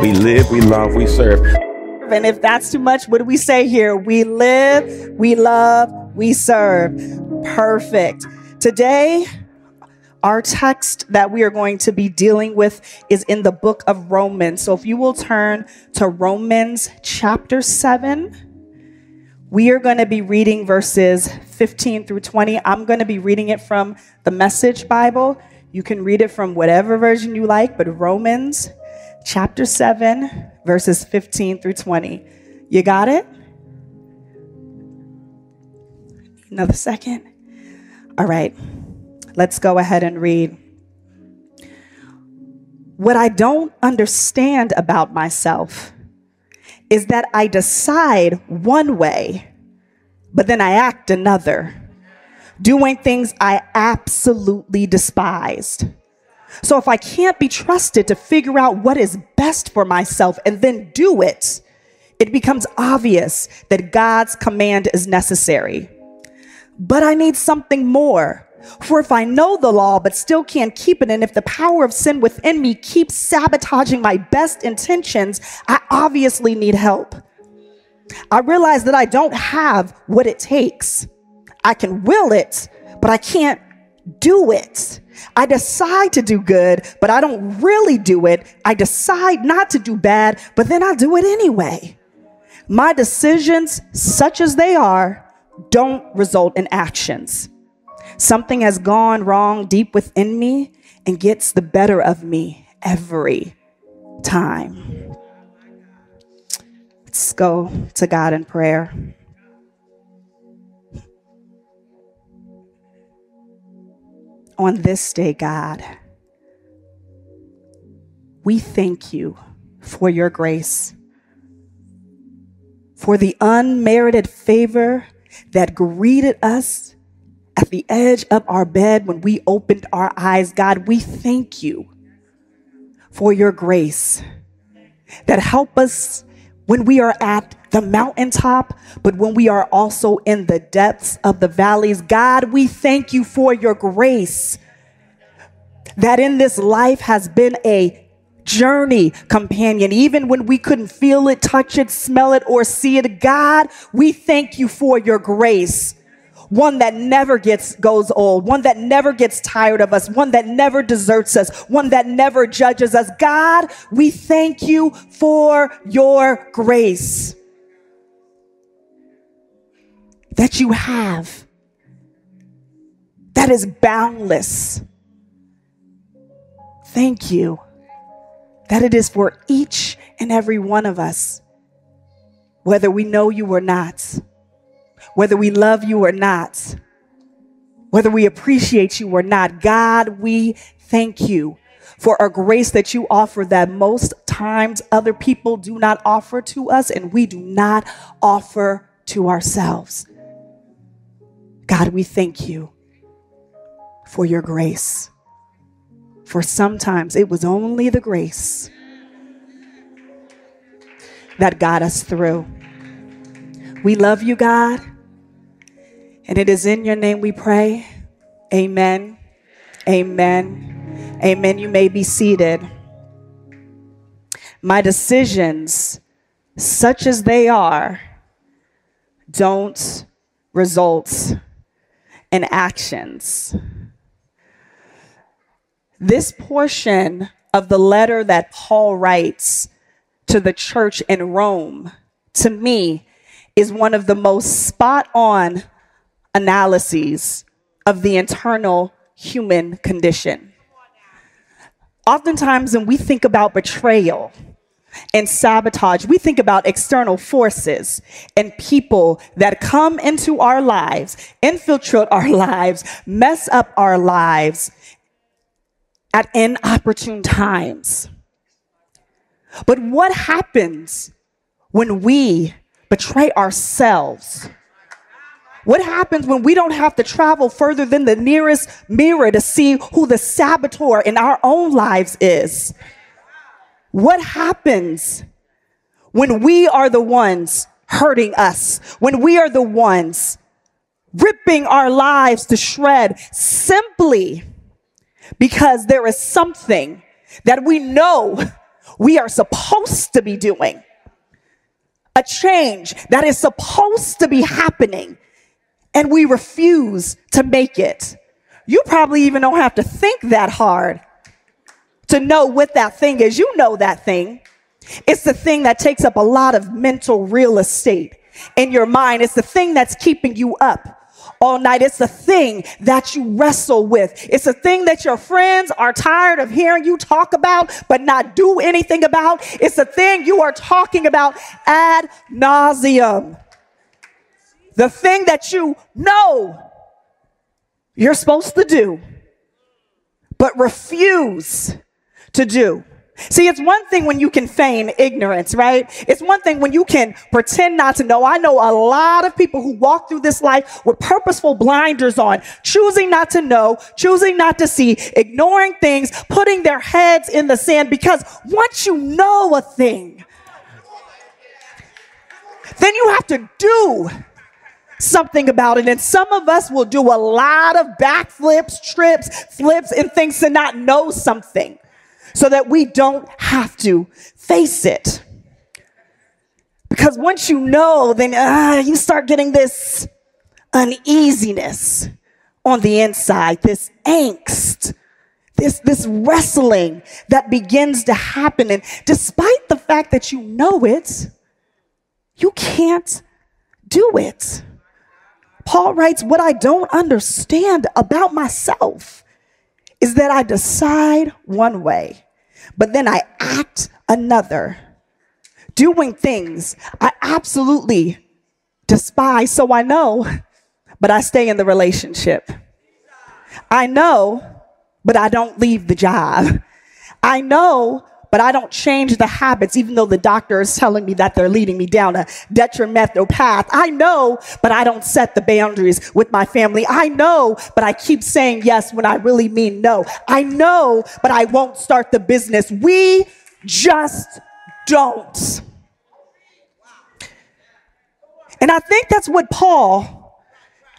We live, we love, we serve. And if that's too much, what do we say here? We live, we love, we serve. Perfect. Today, our text that we are going to be dealing with is in the book of Romans. So if you will turn to Romans chapter 7, we are going to be reading verses 15 through 20. I'm going to be reading it from the Message Bible. You can read it from whatever version you like, but Romans chapter 7, verses 15 through 20. You got it? Another second. All right, let's go ahead and read. What I don't understand about myself is that I decide one way, but then I act another, doing things I absolutely despised. So if I can't be trusted to figure out what is best for myself and then do it, it becomes obvious that God's command is necessary. But I need something more. For if I know the law but still can't keep it, and if the power of sin within me keeps sabotaging my best intentions, I obviously need help. I realize that I don't have what it takes. I can will it, but I can't do it. I decide to do good, but I don't really do it. I decide not to do bad, but then I do it anyway. My decisions, such as they are, don't result in actions. Something has gone wrong deep within me and gets the better of me every time. Let's go to God in prayer. On this day, God, we thank you for your grace, for the unmerited favor that greeted us at the edge of our bed when we opened our eyes. God, we thank you for your grace that help us when we are at the mountaintop, but when we are also in the depths of the valleys. God, we thank you for your grace that in this life has been a journey companion, even when we couldn't feel it, touch it, smell it, or see it. God, we thank you for your grace one that never gets goes old, one that never gets tired of us, one that never deserts us, one that never judges us. God, we thank you for your grace that you have that is boundless. Thank you that it is for each and every one of us, whether we know you or not whether we love you or not, whether we appreciate you or not. God, we thank you for a grace that you offer that most times other people do not offer to us and we do not offer to ourselves. God, we thank you for your grace. For sometimes it was only the grace that got us through. We love you, God. And it is in your name we pray. Amen. Amen. Amen. You may be seated. My decisions, such as they are, don't result in actions. This portion of the letter that Paul writes to the church in Rome, to me, is one of the most spot on analyses of the internal human condition. Oftentimes, when we think about betrayal and sabotage, we think about external forces and people that come into our lives, infiltrate our lives, mess up our lives at inopportune times. But what happens when we betray ourselves? What happens when we don't have to travel further than the nearest mirror to see who the saboteur in our own lives is? What happens when we are the ones hurting us? When we are the ones ripping our lives to shred simply because there is something that we know we are supposed to be doing, a change that is supposed to be happening, and we refuse to make it. You probably even don't have to think that hard to know what that thing is. You know that thing. It's the thing that takes up a lot of mental real estate in your mind. It's the thing that's keeping you up all night. It's the thing that you wrestle with. It's the thing that your friends are tired of hearing you talk about, but not do anything about. It's the thing you are talking about ad nauseam. The thing that you know you're supposed to do, but refuse to do. See, it's one thing when you can feign ignorance, right? It's one thing when you can pretend not to know. I know a lot of people who walk through this life with purposeful blinders on, choosing not to know, choosing not to see, ignoring things, putting their heads in the sand because once you know a thing, then you have to do something about it. And some of us will do a lot of backflips, trips, flips, and things to not know something so that we don't have to face it. Because once you know, then uh, you start getting this uneasiness on the inside, this angst, this, this wrestling that begins to happen. And despite the fact that you know it, you can't do it. Paul writes, What I don't understand about myself is that I decide one way, but then I act another. Doing things I absolutely despise, so I know, but I stay in the relationship. I know, but I don't leave the job. I know, but I don't change the habits, even though the doctor is telling me that they're leading me down a detrimental path. I know, but I don't set the boundaries with my family. I know, but I keep saying yes when I really mean no. I know, but I won't start the business. We just don't. And I think that's what Paul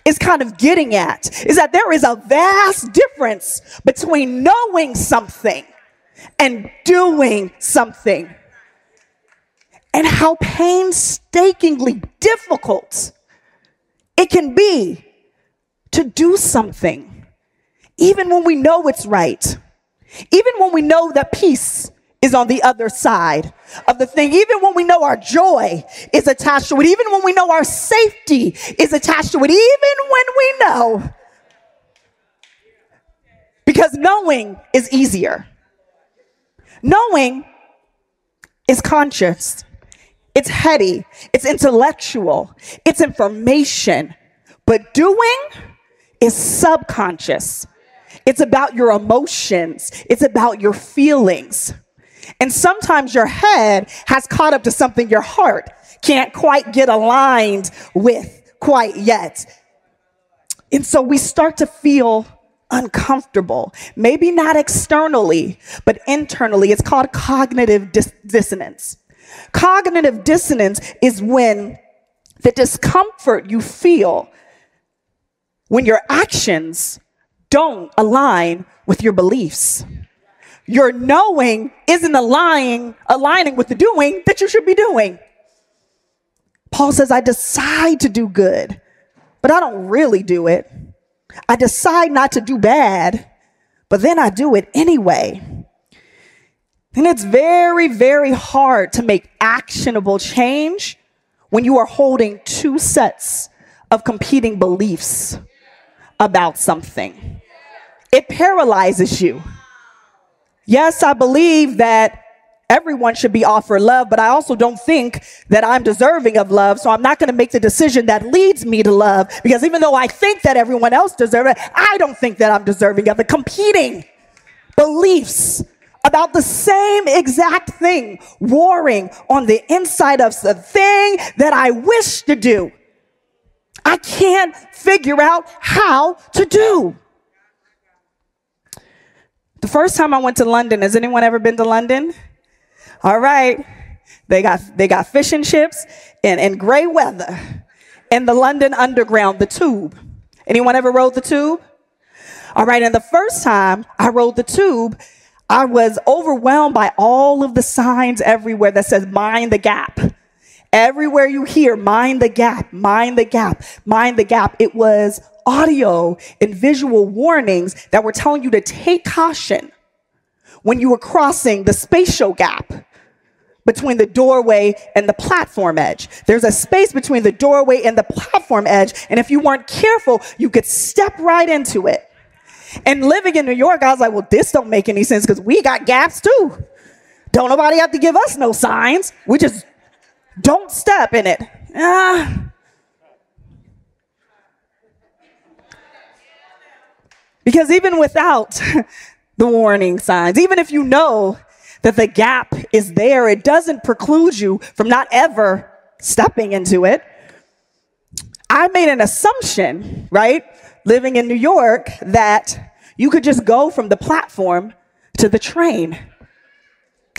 is kind of getting at is that there is a vast difference between knowing something and doing something. And how painstakingly difficult it can be to do something, even when we know it's right, even when we know that peace is on the other side of the thing, even when we know our joy is attached to it, even when we know our safety is attached to it, even when we know. Because knowing is easier. Knowing is conscious, it's heady, it's intellectual, it's information. But doing is subconscious. It's about your emotions, it's about your feelings. And sometimes your head has caught up to something your heart can't quite get aligned with quite yet. And so we start to feel uncomfortable. Maybe not externally, but internally. It's called cognitive dis- dissonance. Cognitive dissonance is when the discomfort you feel when your actions don't align with your beliefs. Your knowing isn't aligning, aligning with the doing that you should be doing. Paul says, I decide to do good, but I don't really do it. I decide not to do bad, but then I do it anyway. And it's very, very hard to make actionable change when you are holding two sets of competing beliefs about something. It paralyzes you. Yes, I believe that everyone should be offered love, but I also don't think that I'm deserving of love. So I'm not going to make the decision that leads me to love because even though I think that everyone else deserves it, I don't think that I'm deserving of the competing beliefs about the same exact thing warring on the inside of the thing that I wish to do. I can't figure out how to do. The first time I went to London, has anyone ever been to London? All right. They got, they got fish and chips in, in gray weather in the London Underground, the tube. Anyone ever rode the tube? All right. And the first time I rode the tube, I was overwhelmed by all of the signs everywhere that says mind the gap. Everywhere you hear mind the gap, mind the gap, mind the gap, it was audio and visual warnings that were telling you to take caution when you were crossing the spatial gap between the doorway and the platform edge. There's a space between the doorway and the platform edge, and if you weren't careful, you could step right into it. And living in New York, I was like, well, this don't make any sense because we got gaps too. Don't nobody have to give us no signs. We just don't step in it. Ah. Because even without the warning signs, even if you know that the gap is there, it doesn't preclude you from not ever stepping into it. I made an assumption, right, living in New York, that you could just go from the platform to the train.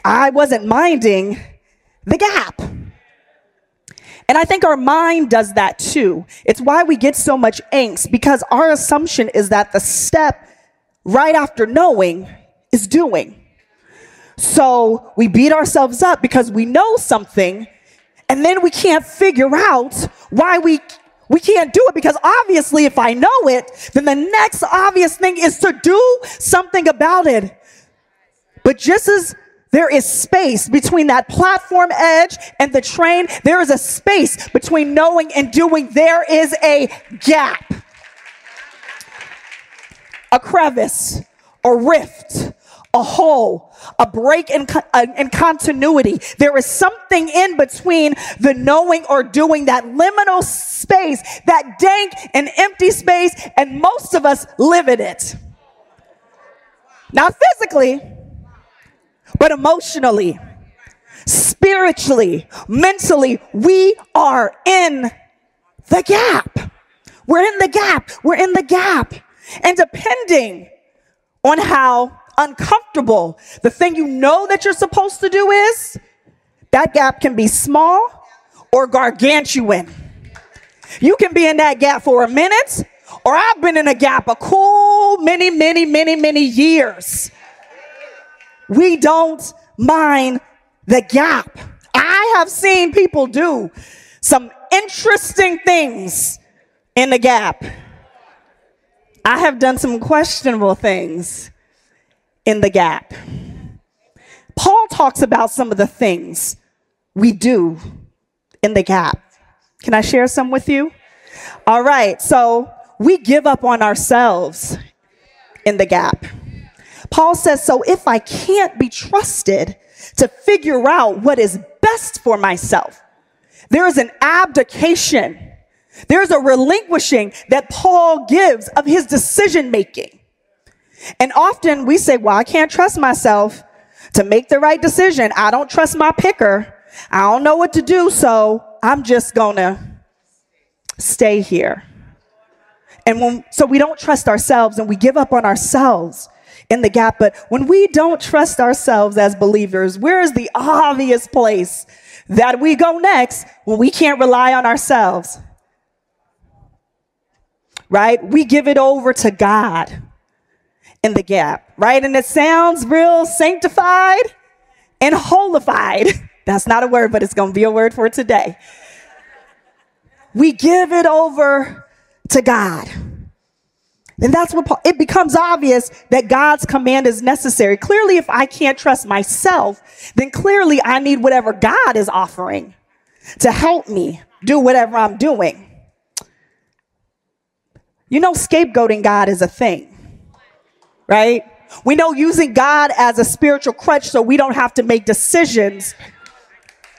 I wasn't minding the gap. And I think our mind does that too. It's why we get so much angst because our assumption is that the step right after knowing is doing. So we beat ourselves up because we know something and then we can't figure out why we we can't do it because obviously if I know it, then the next obvious thing is to do something about it. But just as there is space between that platform edge and the train, there is a space between knowing and doing. There is a gap, a crevice, a rift, a hole, a break in, uh, in continuity. There is something in between the knowing or doing that liminal space, that dank and empty space, and most of us live in it. Not physically, but emotionally, spiritually, mentally, we are in the gap. We're in the gap. We're in the gap. And depending on how uncomfortable the thing you know that you're supposed to do is, that gap can be small or gargantuan. You can be in that gap for a minute, or I've been in a gap a cool many, many, many, many years. We don't mind the gap. I have seen people do some interesting things in the gap. I have done some questionable things in the gap. Paul talks about some of the things we do in the gap. Can I share some with you? All right, so we give up on ourselves in the gap. Paul says, So if I can't be trusted to figure out what is best for myself, there is an abdication, there's a relinquishing that Paul gives of his decision making. And often we say, well, I can't trust myself to make the right decision. I don't trust my picker. I don't know what to do, so I'm just gonna stay here. And when, so we don't trust ourselves and we give up on ourselves in the gap. But when we don't trust ourselves as believers, where is the obvious place that we go next when we can't rely on ourselves? Right? We give it over to God in the gap, right? And it sounds real sanctified and holified. That's not a word, but it's going to be a word for today. We give it over to God. And that's what Paul, it becomes obvious that God's command is necessary. Clearly, if I can't trust myself, then clearly I need whatever God is offering to help me do whatever I'm doing. You know, scapegoating God is a thing right? We know using God as a spiritual crutch so we don't have to make decisions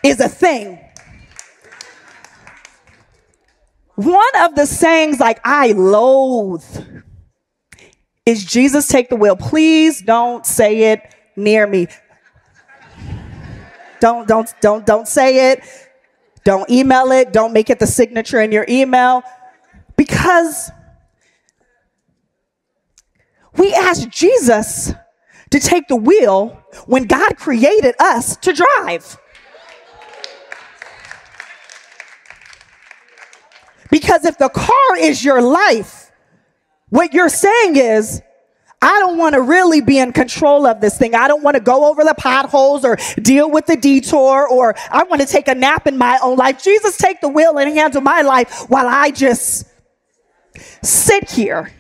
is a thing. One of the sayings like I loathe is Jesus take the wheel. Please don't say it near me. Don't don't don't don't say it. Don't email it. Don't make it the signature in your email because we asked Jesus to take the wheel when God created us to drive. Because if the car is your life, what you're saying is, I don't want to really be in control of this thing. I don't want to go over the potholes or deal with the detour or I want to take a nap in my own life. Jesus, take the wheel and handle my life while I just sit here.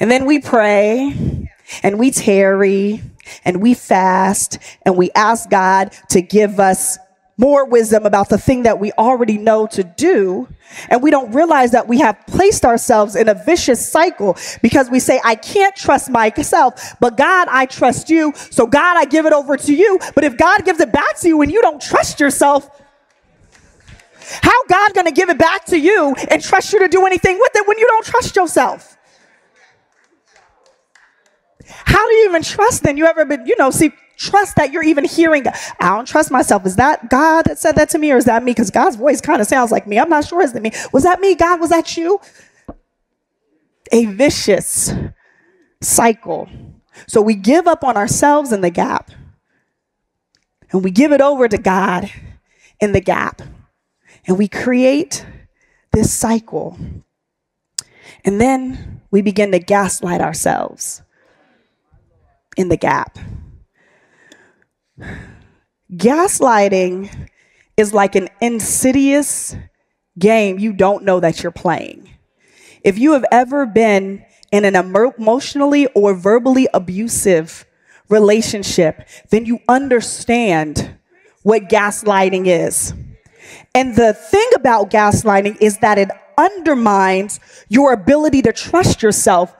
And then we pray and we tarry and we fast and we ask God to give us more wisdom about the thing that we already know to do. And we don't realize that we have placed ourselves in a vicious cycle because we say, I can't trust myself, but God, I trust you. So God, I give it over to you. But if God gives it back to you and you don't trust yourself, how God gonna give it back to you and trust you to do anything with it when you don't trust yourself? How do you even trust then? You ever been, you know, see, trust that you're even hearing. I don't trust myself. Is that God that said that to me or is that me? Because God's voice kind of sounds like me. I'm not sure. Is that me? Was that me, God? Was that you? A vicious cycle. So we give up on ourselves in the gap and we give it over to God in the gap. And we create this cycle. And then we begin to gaslight ourselves in the gap. Gaslighting is like an insidious game you don't know that you're playing. If you have ever been in an emotionally or verbally abusive relationship, then you understand what gaslighting is. And the thing about gaslighting is that it undermines your ability to trust yourself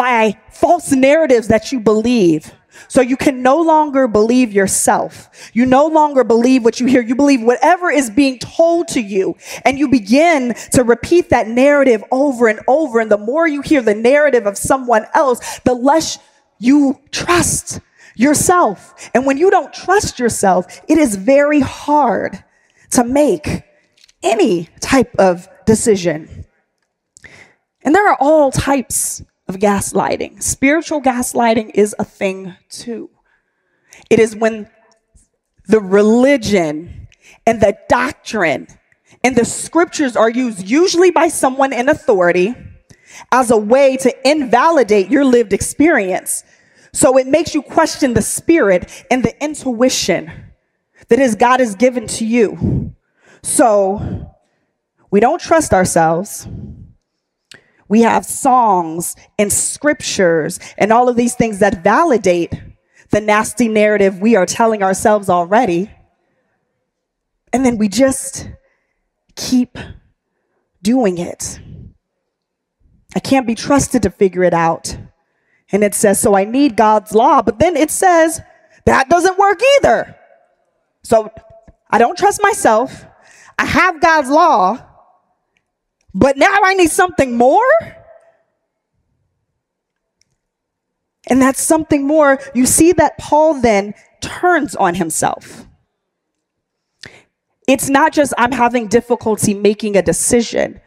by false narratives that you believe. So you can no longer believe yourself. You no longer believe what you hear. You believe whatever is being told to you. And you begin to repeat that narrative over and over. And the more you hear the narrative of someone else, the less you trust yourself. And when you don't trust yourself, it is very hard to make any type of decision. And there are all types of gaslighting. Spiritual gaslighting is a thing too. It is when the religion and the doctrine and the scriptures are used usually by someone in authority as a way to invalidate your lived experience. So it makes you question the spirit and the intuition that is God has given to you. So we don't trust ourselves. We have songs and scriptures and all of these things that validate the nasty narrative we are telling ourselves already. And then we just keep doing it. I can't be trusted to figure it out. And it says, so I need God's law. But then it says, that doesn't work either. So I don't trust myself. I have God's law. But now I need something more? And that's something more. You see that Paul then turns on himself. It's not just I'm having difficulty making a decision.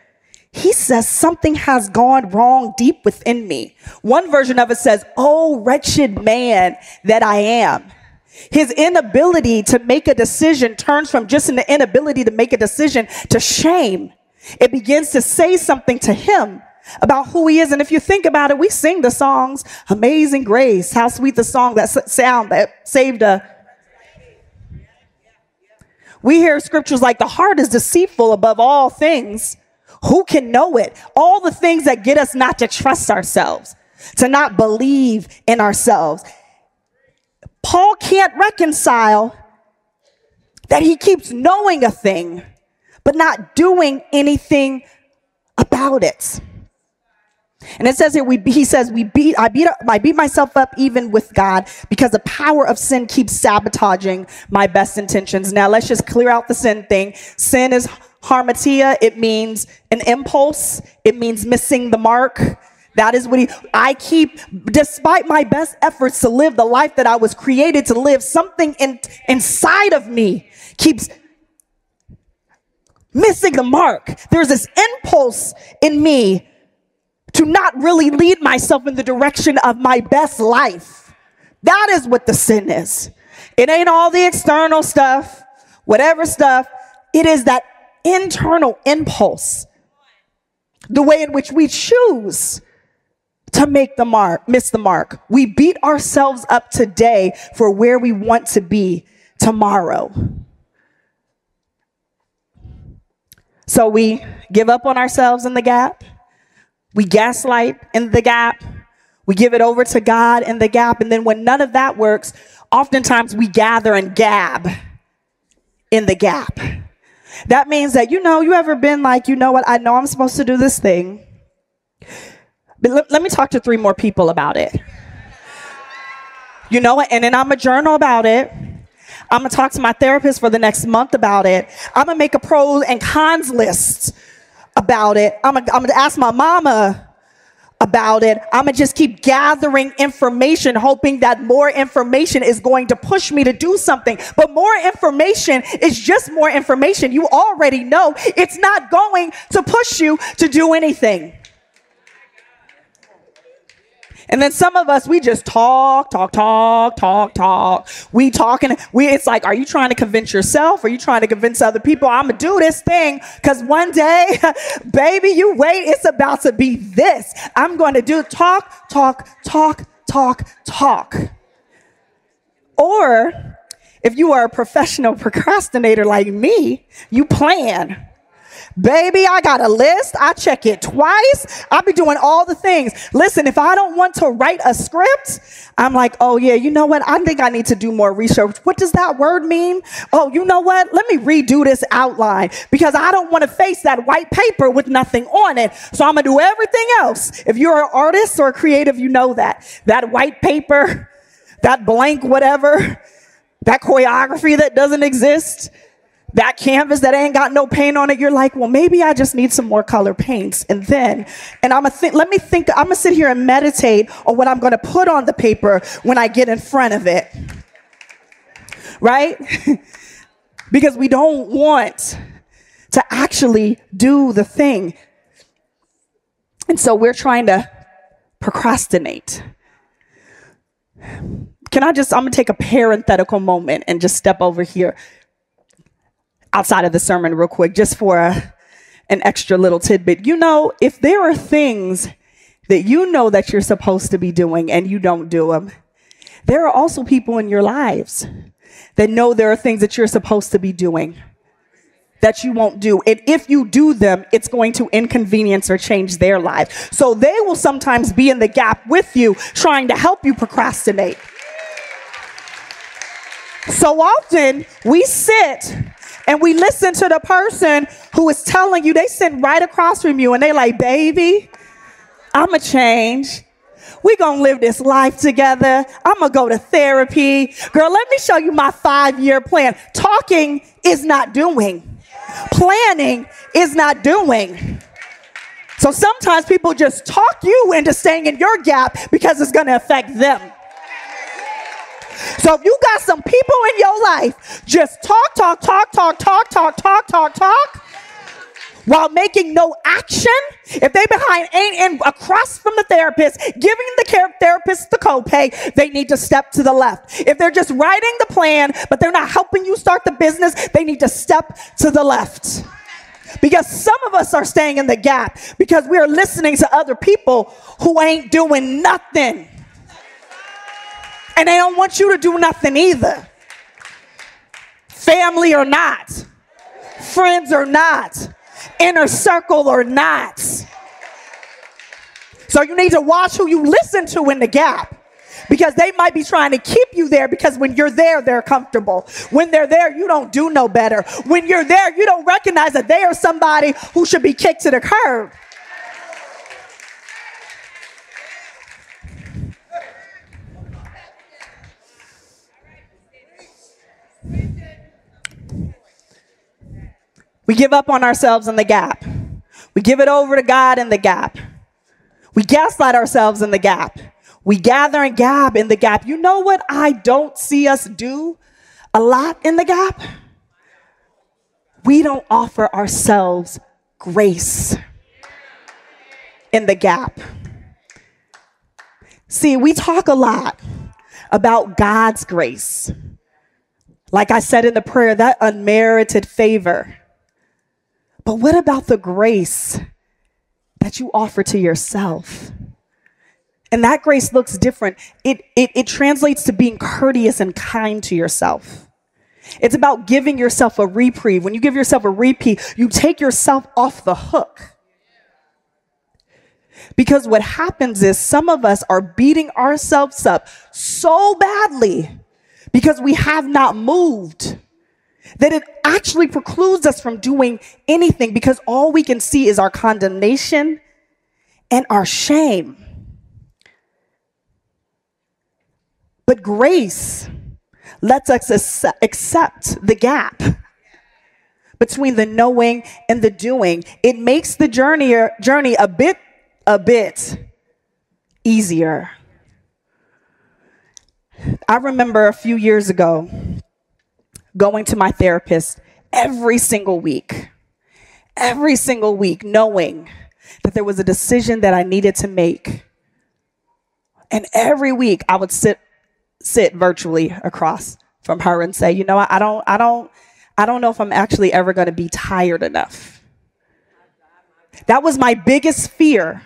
He says something has gone wrong deep within me. One version of it says, Oh, wretched man that I am. His inability to make a decision turns from just an inability to make a decision to shame. It begins to say something to him about who he is. And if you think about it, we sing the songs, Amazing Grace, how sweet the song that sound that saved a. We hear scriptures like the heart is deceitful above all things. Who can know it? All the things that get us not to trust ourselves, to not believe in ourselves. Paul can't reconcile that he keeps knowing a thing but not doing anything about it. And it says here, we, he says, we beat, I beat, I beat myself up even with God because the power of sin keeps sabotaging my best intentions. Now let's just clear out the sin thing. Sin is hamartia, It means an impulse. It means missing the mark. That is what he, I keep, despite my best efforts to live the life that I was created to live, something in, inside of me keeps missing the mark. There's this impulse in me to not really lead myself in the direction of my best life. That is what the sin is. It ain't all the external stuff, whatever stuff. It is that internal impulse the way in which we choose to make the mark, miss the mark. We beat ourselves up today for where we want to be tomorrow. So we give up on ourselves in the gap. We gaslight in the gap. We give it over to God in the gap. And then when none of that works, oftentimes we gather and gab in the gap. That means that, you know, you ever been like, you know what, I know I'm supposed to do this thing. But let, let me talk to three more people about it. You know what? And then I'm a journal about it. I'm gonna talk to my therapist for the next month about it. I'm gonna make a pros and cons list about it. I'm gonna, I'm gonna ask my mama about it. I'm gonna just keep gathering information, hoping that more information is going to push me to do something. But more information is just more information. You already know it's not going to push you to do anything. And then some of us, we just talk, talk, talk, talk, talk. We talking, we, it's like, are you trying to convince yourself? Are you trying to convince other people? I'm gonna do this thing because one day, baby, you wait, it's about to be this. I'm going to do talk, talk, talk, talk, talk. Or if you are a professional procrastinator like me, you plan. Baby, I got a list. I check it twice. I'll be doing all the things. Listen, if I don't want to write a script, I'm like, oh yeah, you know what? I think I need to do more research. What does that word mean? Oh, you know what? Let me redo this outline because I don't want to face that white paper with nothing on it. So I'm gonna do everything else. If you're an artist or a creative, you know that. That white paper, that blank whatever, that choreography that doesn't exist that canvas that ain't got no paint on it, you're like, well, maybe I just need some more color paints. And then, and I'm gonna think, let me think, I'm gonna sit here and meditate on what I'm gonna put on the paper when I get in front of it. Right? because we don't want to actually do the thing. And so we're trying to procrastinate. Can I just, I'm gonna take a parenthetical moment and just step over here outside of the sermon real quick, just for a, an extra little tidbit. You know, if there are things that you know that you're supposed to be doing and you don't do them, there are also people in your lives that know there are things that you're supposed to be doing that you won't do. And if you do them, it's going to inconvenience or change their life. So they will sometimes be in the gap with you, trying to help you procrastinate. So often we sit and we listen to the person who is telling you they sit right across from you and they like, baby, I'ma change. We gonna live this life together. I'm gonna go to therapy. Girl, let me show you my five year plan. Talking is not doing. Planning is not doing. So sometimes people just talk you into staying in your gap because it's gonna affect them. So if you got some people in your life just talk, talk, talk, talk, talk, talk, talk, talk, talk, while making no action, if they behind ain't in across from the therapist, giving the care therapist the copay, they need to step to the left. If they're just writing the plan, but they're not helping you start the business, they need to step to the left. Because some of us are staying in the gap because we are listening to other people who ain't doing nothing. And they don't want you to do nothing either. Family or not, friends or not, inner circle or not. So you need to watch who you listen to in the gap because they might be trying to keep you there because when you're there, they're comfortable. When they're there, you don't do no better. When you're there, you don't recognize that they are somebody who should be kicked to the curb. We give up on ourselves in the gap. We give it over to God in the gap. We gaslight ourselves in the gap. We gather and gab in the gap. You know what I don't see us do a lot in the gap? We don't offer ourselves grace in the gap. See, we talk a lot about God's grace. Like I said in the prayer, that unmerited favor. But what about the grace that you offer to yourself. And that grace looks different. It, it, it translates to being courteous and kind to yourself. It's about giving yourself a reprieve. When you give yourself a reprieve, you take yourself off the hook. Because what happens is some of us are beating ourselves up so badly because we have not moved that it actually precludes us from doing anything because all we can see is our condemnation and our shame. But grace lets us accept the gap between the knowing and the doing. It makes the journey, journey a bit, a bit easier. I remember a few years ago going to my therapist every single week, every single week, knowing that there was a decision that I needed to make. And every week I would sit sit virtually across from her and say, you know, I don't, I don't, I don't know if I'm actually ever going to be tired enough. That was my biggest fear.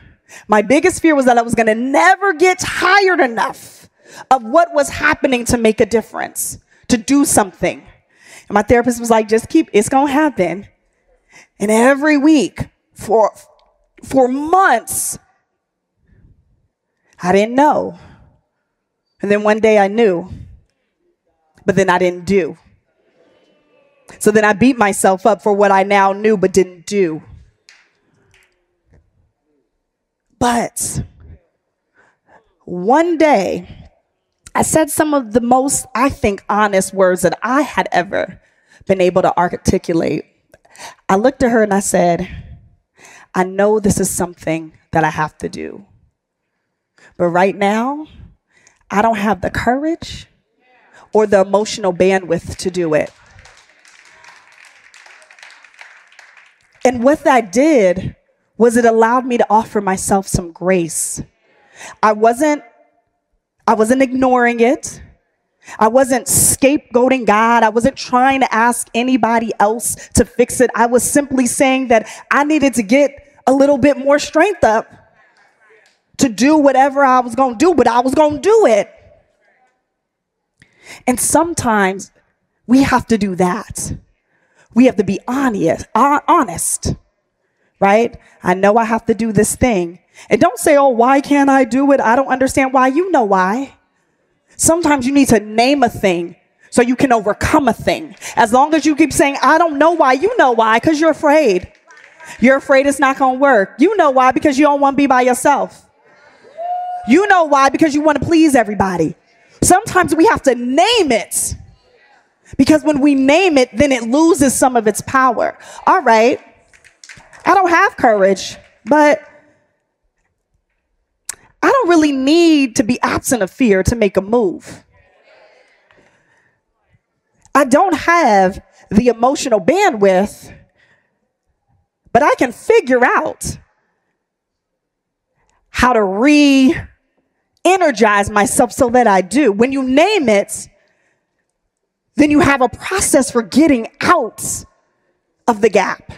My biggest fear was that I was going to never get tired enough of what was happening to make a difference, to do something. And my therapist was like, just keep, it's going to happen. And every week for, for months, I didn't know. And then one day I knew, but then I didn't do. So then I beat myself up for what I now knew but didn't do. But one day, I said some of the most, I think, honest words that I had ever been able to articulate. I looked at her and I said, I know this is something that I have to do. But right now, I don't have the courage or the emotional bandwidth to do it. And what that did was it allowed me to offer myself some grace. I wasn't I wasn't ignoring it. I wasn't scapegoating God. I wasn't trying to ask anybody else to fix it. I was simply saying that I needed to get a little bit more strength up to do whatever I was going to do, but I was going to do it. And sometimes we have to do that. We have to be honest, honest, right? I know I have to do this thing. And don't say, oh, why can't I do it? I don't understand why. You know why. Sometimes you need to name a thing so you can overcome a thing. As long as you keep saying, I don't know why, you know why, because you're afraid. You're afraid it's not going to work. You know why, because you don't want to be by yourself. You know why? Because you want to please everybody. Sometimes we have to name it. Because when we name it, then it loses some of its power. All right. I don't have courage, but I don't really need to be absent of fear to make a move. I don't have the emotional bandwidth, but I can figure out how to re energize myself so that I do. When you name it, then you have a process for getting out of the gap.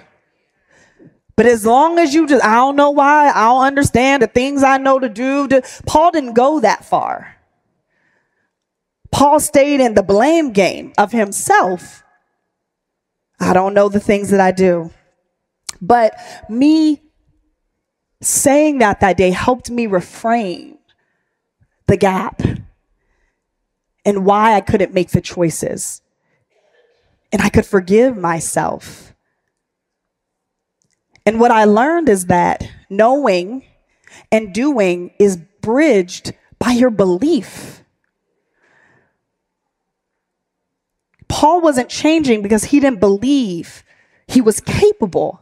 But as long as you just, I don't know why, I don't understand the things I know to do. To, Paul didn't go that far. Paul stayed in the blame game of himself. I don't know the things that I do. But me saying that that day helped me refrain the gap and why I couldn't make the choices. And I could forgive myself. And what I learned is that knowing and doing is bridged by your belief. Paul wasn't changing because he didn't believe he was capable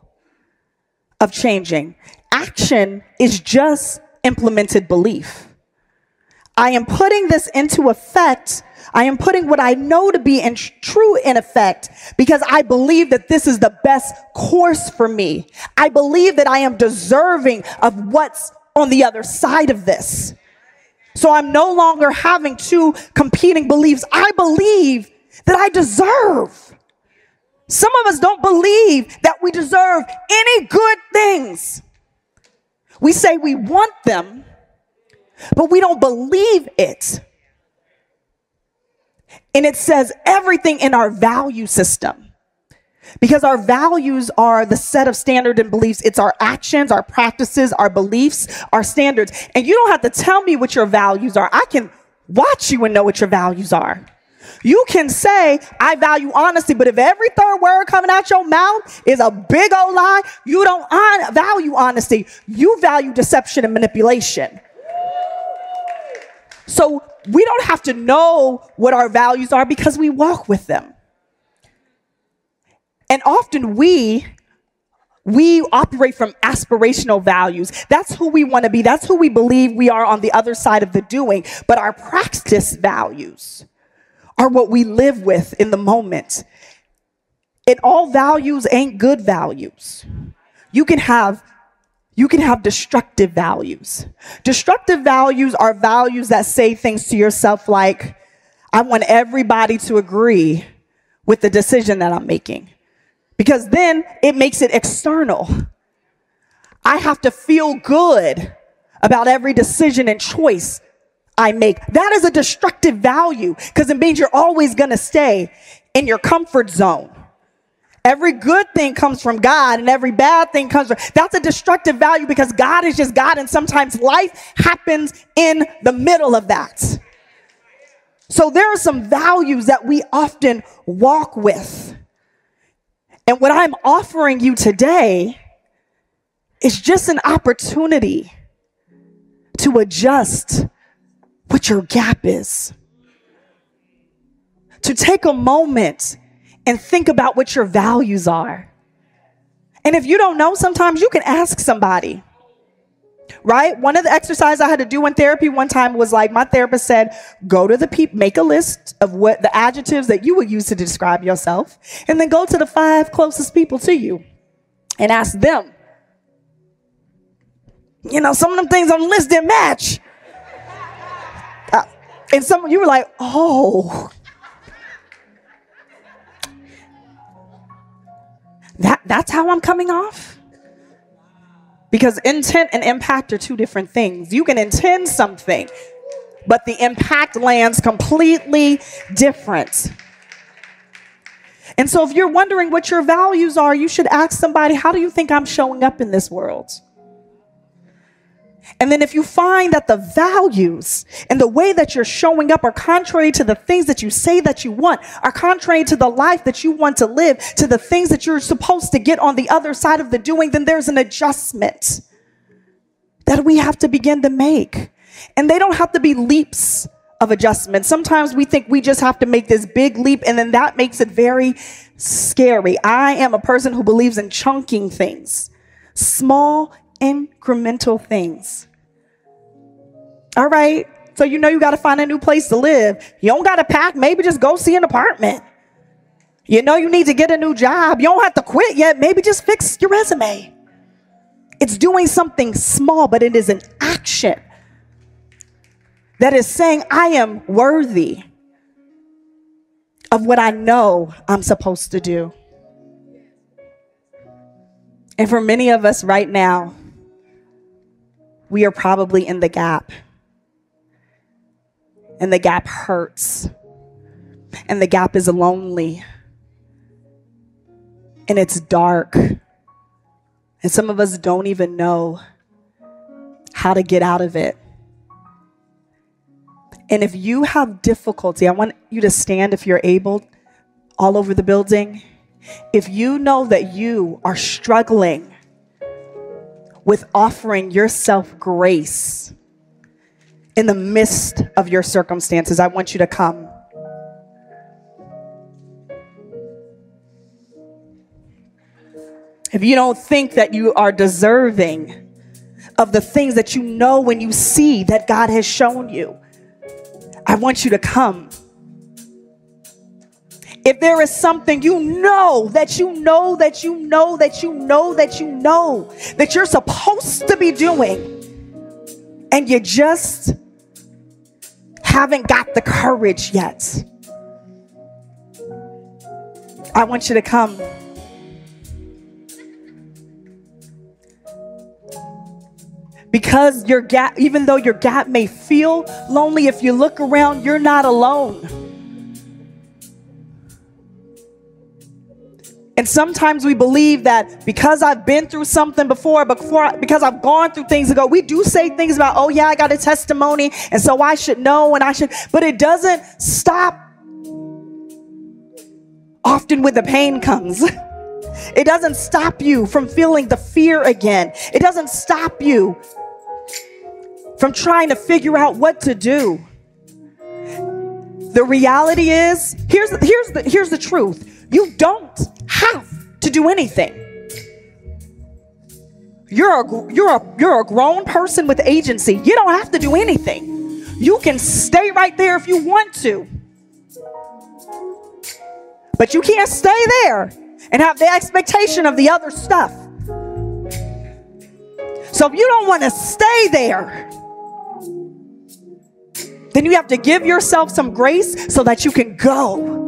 of changing. Action is just implemented belief. I am putting this into effect. I am putting what I know to be in true in effect because I believe that this is the best course for me. I believe that I am deserving of what's on the other side of this. So I'm no longer having two competing beliefs. I believe that I deserve. Some of us don't believe that we deserve any good things. We say we want them, but we don't believe it. And it says everything in our value system. Because our values are the set of standard and beliefs. It's our actions, our practices, our beliefs, our standards. And you don't have to tell me what your values are. I can watch you and know what your values are. You can say, I value honesty, but if every third word coming out your mouth is a big old lie, you don't on- value honesty. You value deception and manipulation. So we don't have to know what our values are because we walk with them. And often we we operate from aspirational values. That's who we want to be. That's who we believe we are on the other side of the doing. But our practice values are what we live with in the moment. And all values ain't good values. You can have you can have destructive values. Destructive values are values that say things to yourself like, I want everybody to agree with the decision that I'm making. Because then it makes it external. I have to feel good about every decision and choice I make. That is a destructive value because it means you're always going to stay in your comfort zone. Every good thing comes from God and every bad thing comes from that's a destructive value because God is just God and sometimes life happens in the middle of that. So there are some values that we often walk with. And what I'm offering you today is just an opportunity to adjust what your gap is. To take a moment and think about what your values are. And if you don't know, sometimes you can ask somebody. Right? One of the exercises I had to do in therapy one time was like my therapist said, go to the people, make a list of what the adjectives that you would use to describe yourself, and then go to the five closest people to you and ask them. You know, some of them things on the list didn't match. Uh, and some you were like, oh, that's how I'm coming off? Because intent and impact are two different things. You can intend something, but the impact lands completely different. And so, if you're wondering what your values are, you should ask somebody, How do you think I'm showing up in this world? And then if you find that the values and the way that you're showing up are contrary to the things that you say that you want, are contrary to the life that you want to live, to the things that you're supposed to get on the other side of the doing, then there's an adjustment that we have to begin to make. And they don't have to be leaps of adjustment. Sometimes we think we just have to make this big leap, and then that makes it very scary. I am a person who believes in chunking things, small incremental things. All right. So you know you got to find a new place to live. You don't got to pack. Maybe just go see an apartment. You know you need to get a new job. You don't have to quit yet. Maybe just fix your resume. It's doing something small, but it is an action that is saying, I am worthy of what I know I'm supposed to do. And for many of us right now, we are probably in the gap. And the gap hurts. And the gap is lonely. And it's dark. And some of us don't even know how to get out of it. And if you have difficulty, I want you to stand if you're able all over the building. If you know that you are struggling with offering yourself grace in the midst of your circumstances, I want you to come. If you don't think that you are deserving of the things that you know when you see that God has shown you, I want you to come. If there is something you know that you know that you know that you know that you know that you're supposed to be doing, and you just haven't got the courage yet, I want you to come. Because your gap, even though your gap may feel lonely, if you look around, you're not alone. And sometimes we believe that because I've been through something before, before because I've gone through things ago, we do say things about, oh yeah, I got a testimony, and so I should know and I should, but it doesn't stop often when the pain comes. It doesn't stop you from feeling the fear again. It doesn't stop you from trying to figure out what to do. The reality is, here's, here's, the, here's the truth you don't have to do anything. You're a, you're, a, you're a grown person with agency. You don't have to do anything. You can stay right there if you want to. But you can't stay there and have the expectation of the other stuff. So if you don't want to stay there, then you have to give yourself some grace so that you can go.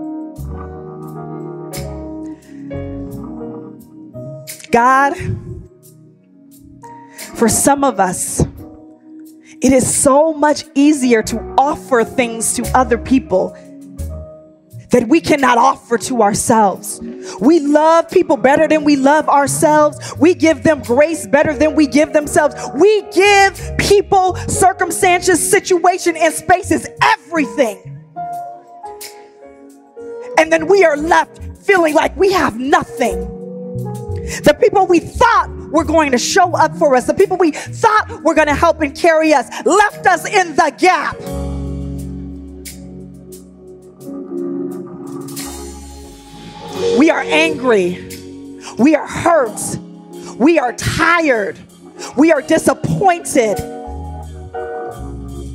God, for some of us, it is so much easier to offer things to other people that we cannot offer to ourselves. We love people better than we love ourselves. We give them grace better than we give themselves. We give people, circumstances, situation, and spaces everything. And then we are left feeling like we have nothing. The people we thought were going to show up for us, the people we thought were going to help and carry us, left us in the gap. We are angry. We are hurt. We are tired. We are disappointed.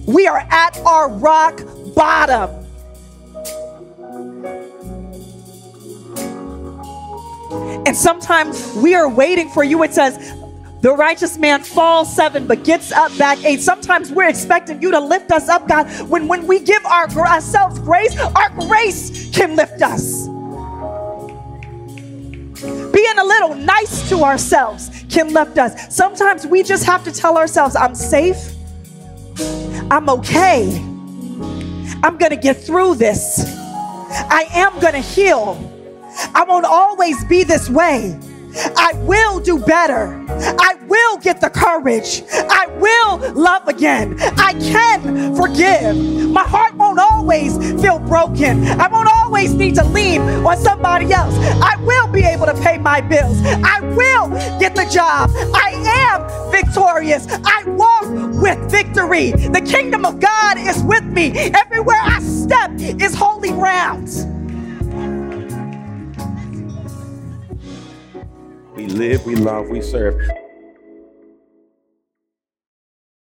We are at our rock bottom. And sometimes we are waiting for you. It says, the righteous man falls seven, but gets up back eight. Sometimes we're expecting you to lift us up, God. When, when we give our, ourselves grace, our grace can lift us being a little nice to ourselves can lift us. Sometimes we just have to tell ourselves, I'm safe, I'm okay, I'm gonna get through this, I am gonna heal. I won't always be this way. I will do better. I will get the courage. I will love again. I can forgive. My heart won't always feel broken. I won't always need to lean on somebody else. I will be able to pay my bills. I will get the job. I am victorious. I walk with victory. The kingdom of God is with me. Everywhere I step is holy ground. We live, we love, we serve.